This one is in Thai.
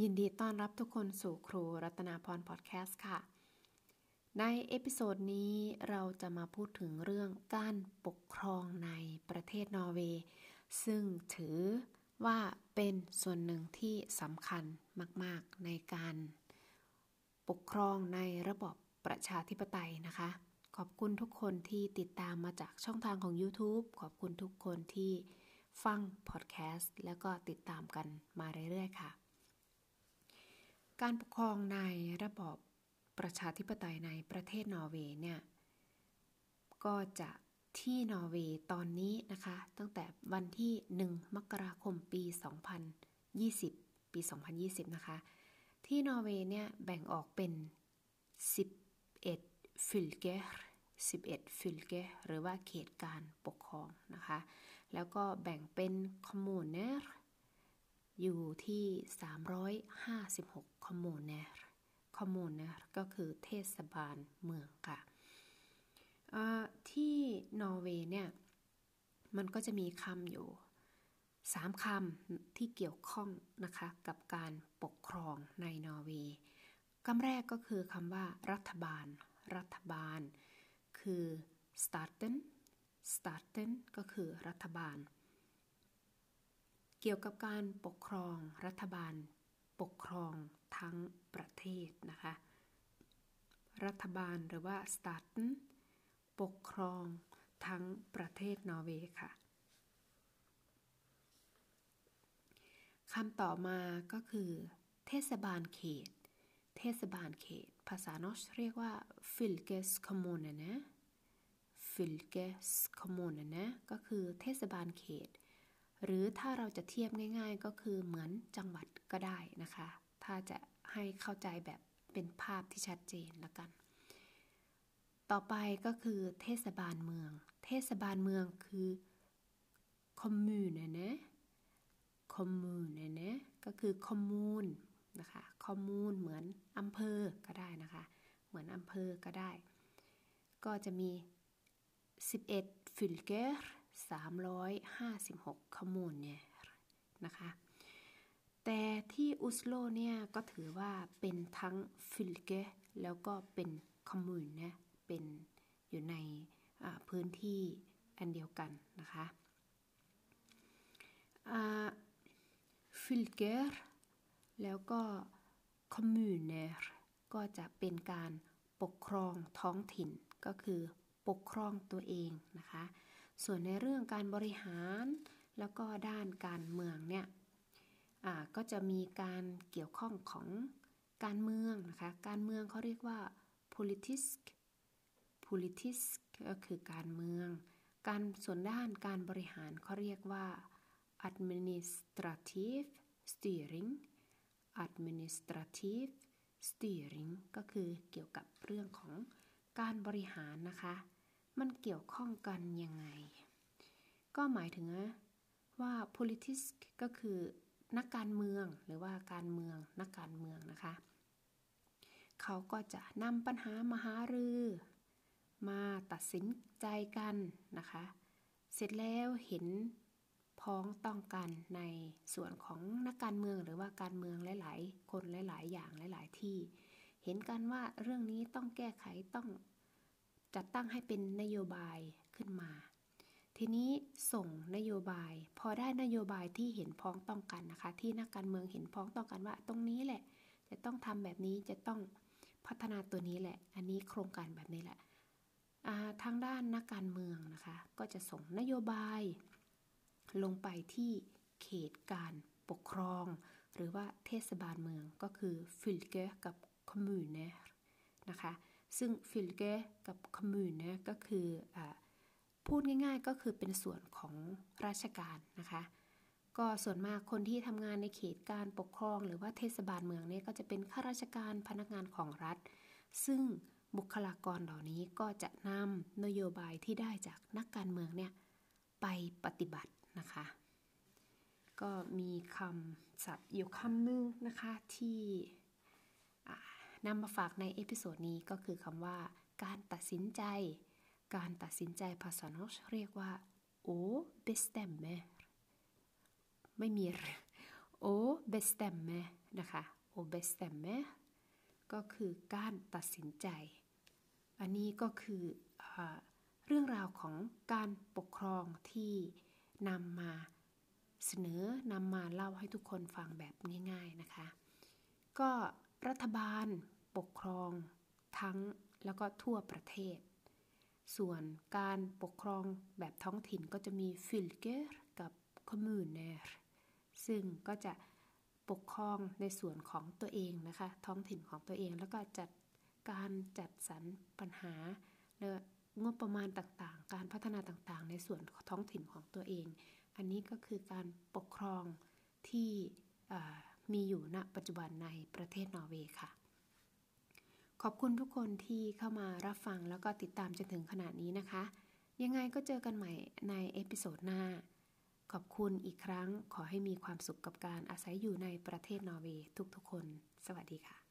ยินดีต้อนรับทุกคนสู่ครูรัตนาพรพอดแคสต์ค่ะ ใน episode นี้เราจะมาพูดถึงเรื่องการปกครองในประเทศนอร์เวย์ ซึ่งถือว่าเป็นส่วนหนึ่งที่สำคัญมาก ๆ ในการปกครองในระบบประชาธิปไตยนะคะ ขอบคุณทุกคนที่ติดตามมาจากช่องทางของ YouTube ขอบคุณทุกคนที่ฟังพอดแคสต์แล้วก็ติดตามกันมาเรื่อย ๆ ค่ะ การปกครองในระบอบประชาธิปไตยในประเทศนอร์เวย์เนี่ยก็จะที่นอร์เวย์ตอนนี้นะคะ ตั้งแต่วันที่ 1 มกราคมปี 2020 ปี 2020 นะคะ ที่นอร์เวย์เนี่ยแบ่งออกเป็น 11 fylker 11 fylker หรือว่าเขตการปกครองนะคะ แล้วก็แบ่งเป็น kommuner อยู่ที่ 356 kommuner kommuner ก็คือเทศบาลเมืองค่ะที่นอร์เวย์เนี่ย มันก็จะมีคำอยู่3คำที่เกี่ยวข้องนะคะกับการปกครองในนอร์เวย์คำแรกก็คือคำว่ารัฐบาล รัฐบาล คือ staten staten ก็คือรัฐบาล เกี่ยวกับการปกครองรัฐบาล ปกครองทั้งประเทศนะคะ รัฐบาลหรือว่าสตาร์ทปกครองทั้งประเทศนอร์เวย์ค่ะคำต่อมาก็คือ เทศบาลเขต เทศบาลเขต ภาษานอชเรียกว่า fylkes kommune นะ fylkes kommune นะก็คือเทศบาลเขต หรือถ้าเราจะเทียบง่าย ๆ ก็คือเหมือนจังหวัดก็ได้นะคะ ถ้าจะให้เข้าใจแบบเป็นภาพที่ชัดเจนล้วกัน ต่อไปก็คือเทศบาลเมือง เทศบาลเมืองคือkommune kommune ก็คือ kommune นะคะ kommune เหมือนอำเภอก็ได้นะคะ เหมือนอำเภอก็ได้ ก็จะมี 11 fylker 356 kommune เนี่ยนะคะ แต่ที่ออสโลเนี่ยก็ถือว่าเป็นทั้ง fylke แล้วก็เป็น kommune เป็นอยู่ในพื้นที่อันเดียวกันนะคะ fylker แล้วก็ kommuner ก็จะเป็นการปกครองท้องถิ่นก็คือปกครองตัวเองนะคะ ส่วนในเรื่องการบริหารแล้วก็ด้านการเมืองเนี่ยก็จะมีการเกี่ยวข้องของการเมืองนะคะ การเมืองเขาเรียกว่า politisk politisk ก็คือการเมือง การส่วนด้านการบริหารเขาเรียกว่า administrative steering administrative steering ก็คือเกี่ยวกับเรื่องของการบริหารนะคะ มันเกี่ยวข้องกันยังไง ก็หมายถึงว่า politics ก็คือนักการเมืองหรือว่าการเมืองนักการเมืองนะคะ เขาก็จะนำปัญหามาหารือ มาตัดสินใจกันนะคะ เสร็จแล้วเห็นพ้องต้องกันในส่วนของนักการเมืองหรือว่าการเมืองหลาย ๆ คนหลาย ๆ อย่างหลาย ๆ ที่ เห็นกันว่าเรื่องนี้ต้องแก้ไขต้อง จัดตั้งให้เป็นนโยบายขึ้นมา ทีนี้ส่งนโยบาย พอได้นโยบายที่เห็นพ้องต้องกันนะคะ ที่นักการเมืองเห็นพ้องต้องกันว่า ตรงนี้แหละ จะต้องทำแบบนี้จะต้องพัฒนาตัวนี้แหละ อันนี้โครงการแบบนี้แหละทางด้านนักการเมืองนะคะ ก็จะส่งนโยบายลงไปที่เขตการปกครอง หรือว่าเทศบาลเมืองก็คือ fylke กับ kommuneนะคะ ซึ่ง fylke กับ kommune เนี่ยก็คือพูดง่ายๆก็คือเป็นส่วนของราชการนะคะ ก็ส่วนมากคนที่ทำงานในเขตการปกครอง หรือว่าเทศบาลเมืองเนี่ยก็จะเป็นข้าราชการพนักงานของรัฐ ซึ่งบุคลากรเหล่านี้ก็จะนำนโยบายที่ได้จากนักการเมืองเนี่ยไปปฏิบัตินะคะ ก็มีคำศัพท์อยู่คำนึงนะคะที่ นำมาฝากใน episode นี้ก็คือคำว่า การตัดสินใจ การตัดสินใจภาษา norsk เรียกว่า å bestemme ไม่มี å å bestemme นะคะ å bestemme ก็คือการตัดสินใจ อันนี้ก็คือเรื่องราวของการปกครองที่นำมาเสนอนำมาเล่าให้ทุกคนฟังแบบง่าย ๆนะคะ ก็ รัฐบาล ปกครอง ทั้งแล้วก็ทั่วประเทศ ส่วนการปกครองแบบท้องถิ่นก็จะมี fylker กับ kommuner ซึ่งก็จะปกครองในส่วนของตัวเองนะคะ ท้องถิ่นของตัวเองแล้วก็จัดการจัดสรรปัญหาและงบประมาณต่างๆ การพัฒนาต่างๆ ในส่วนท้องถิ่นของตัวเอง อันนี้ก็คือการปกครองที่ มีอยู่ณปัจจุบันในประเทศนอร์เวย์ค่ะ ขอบคุณทุกคนที่เข้ามารับฟังแล้วก็ติดตามจนถึงขนาดนี้นะคะ ยังไงก็เจอกันใหม่ใน episode หน้า ขอบคุณอีกครั้งขอให้มีความสุขกับการอาศัยอยู่ในประเทศนอร์เวย์ทุกๆคน สวัสดีค่ะ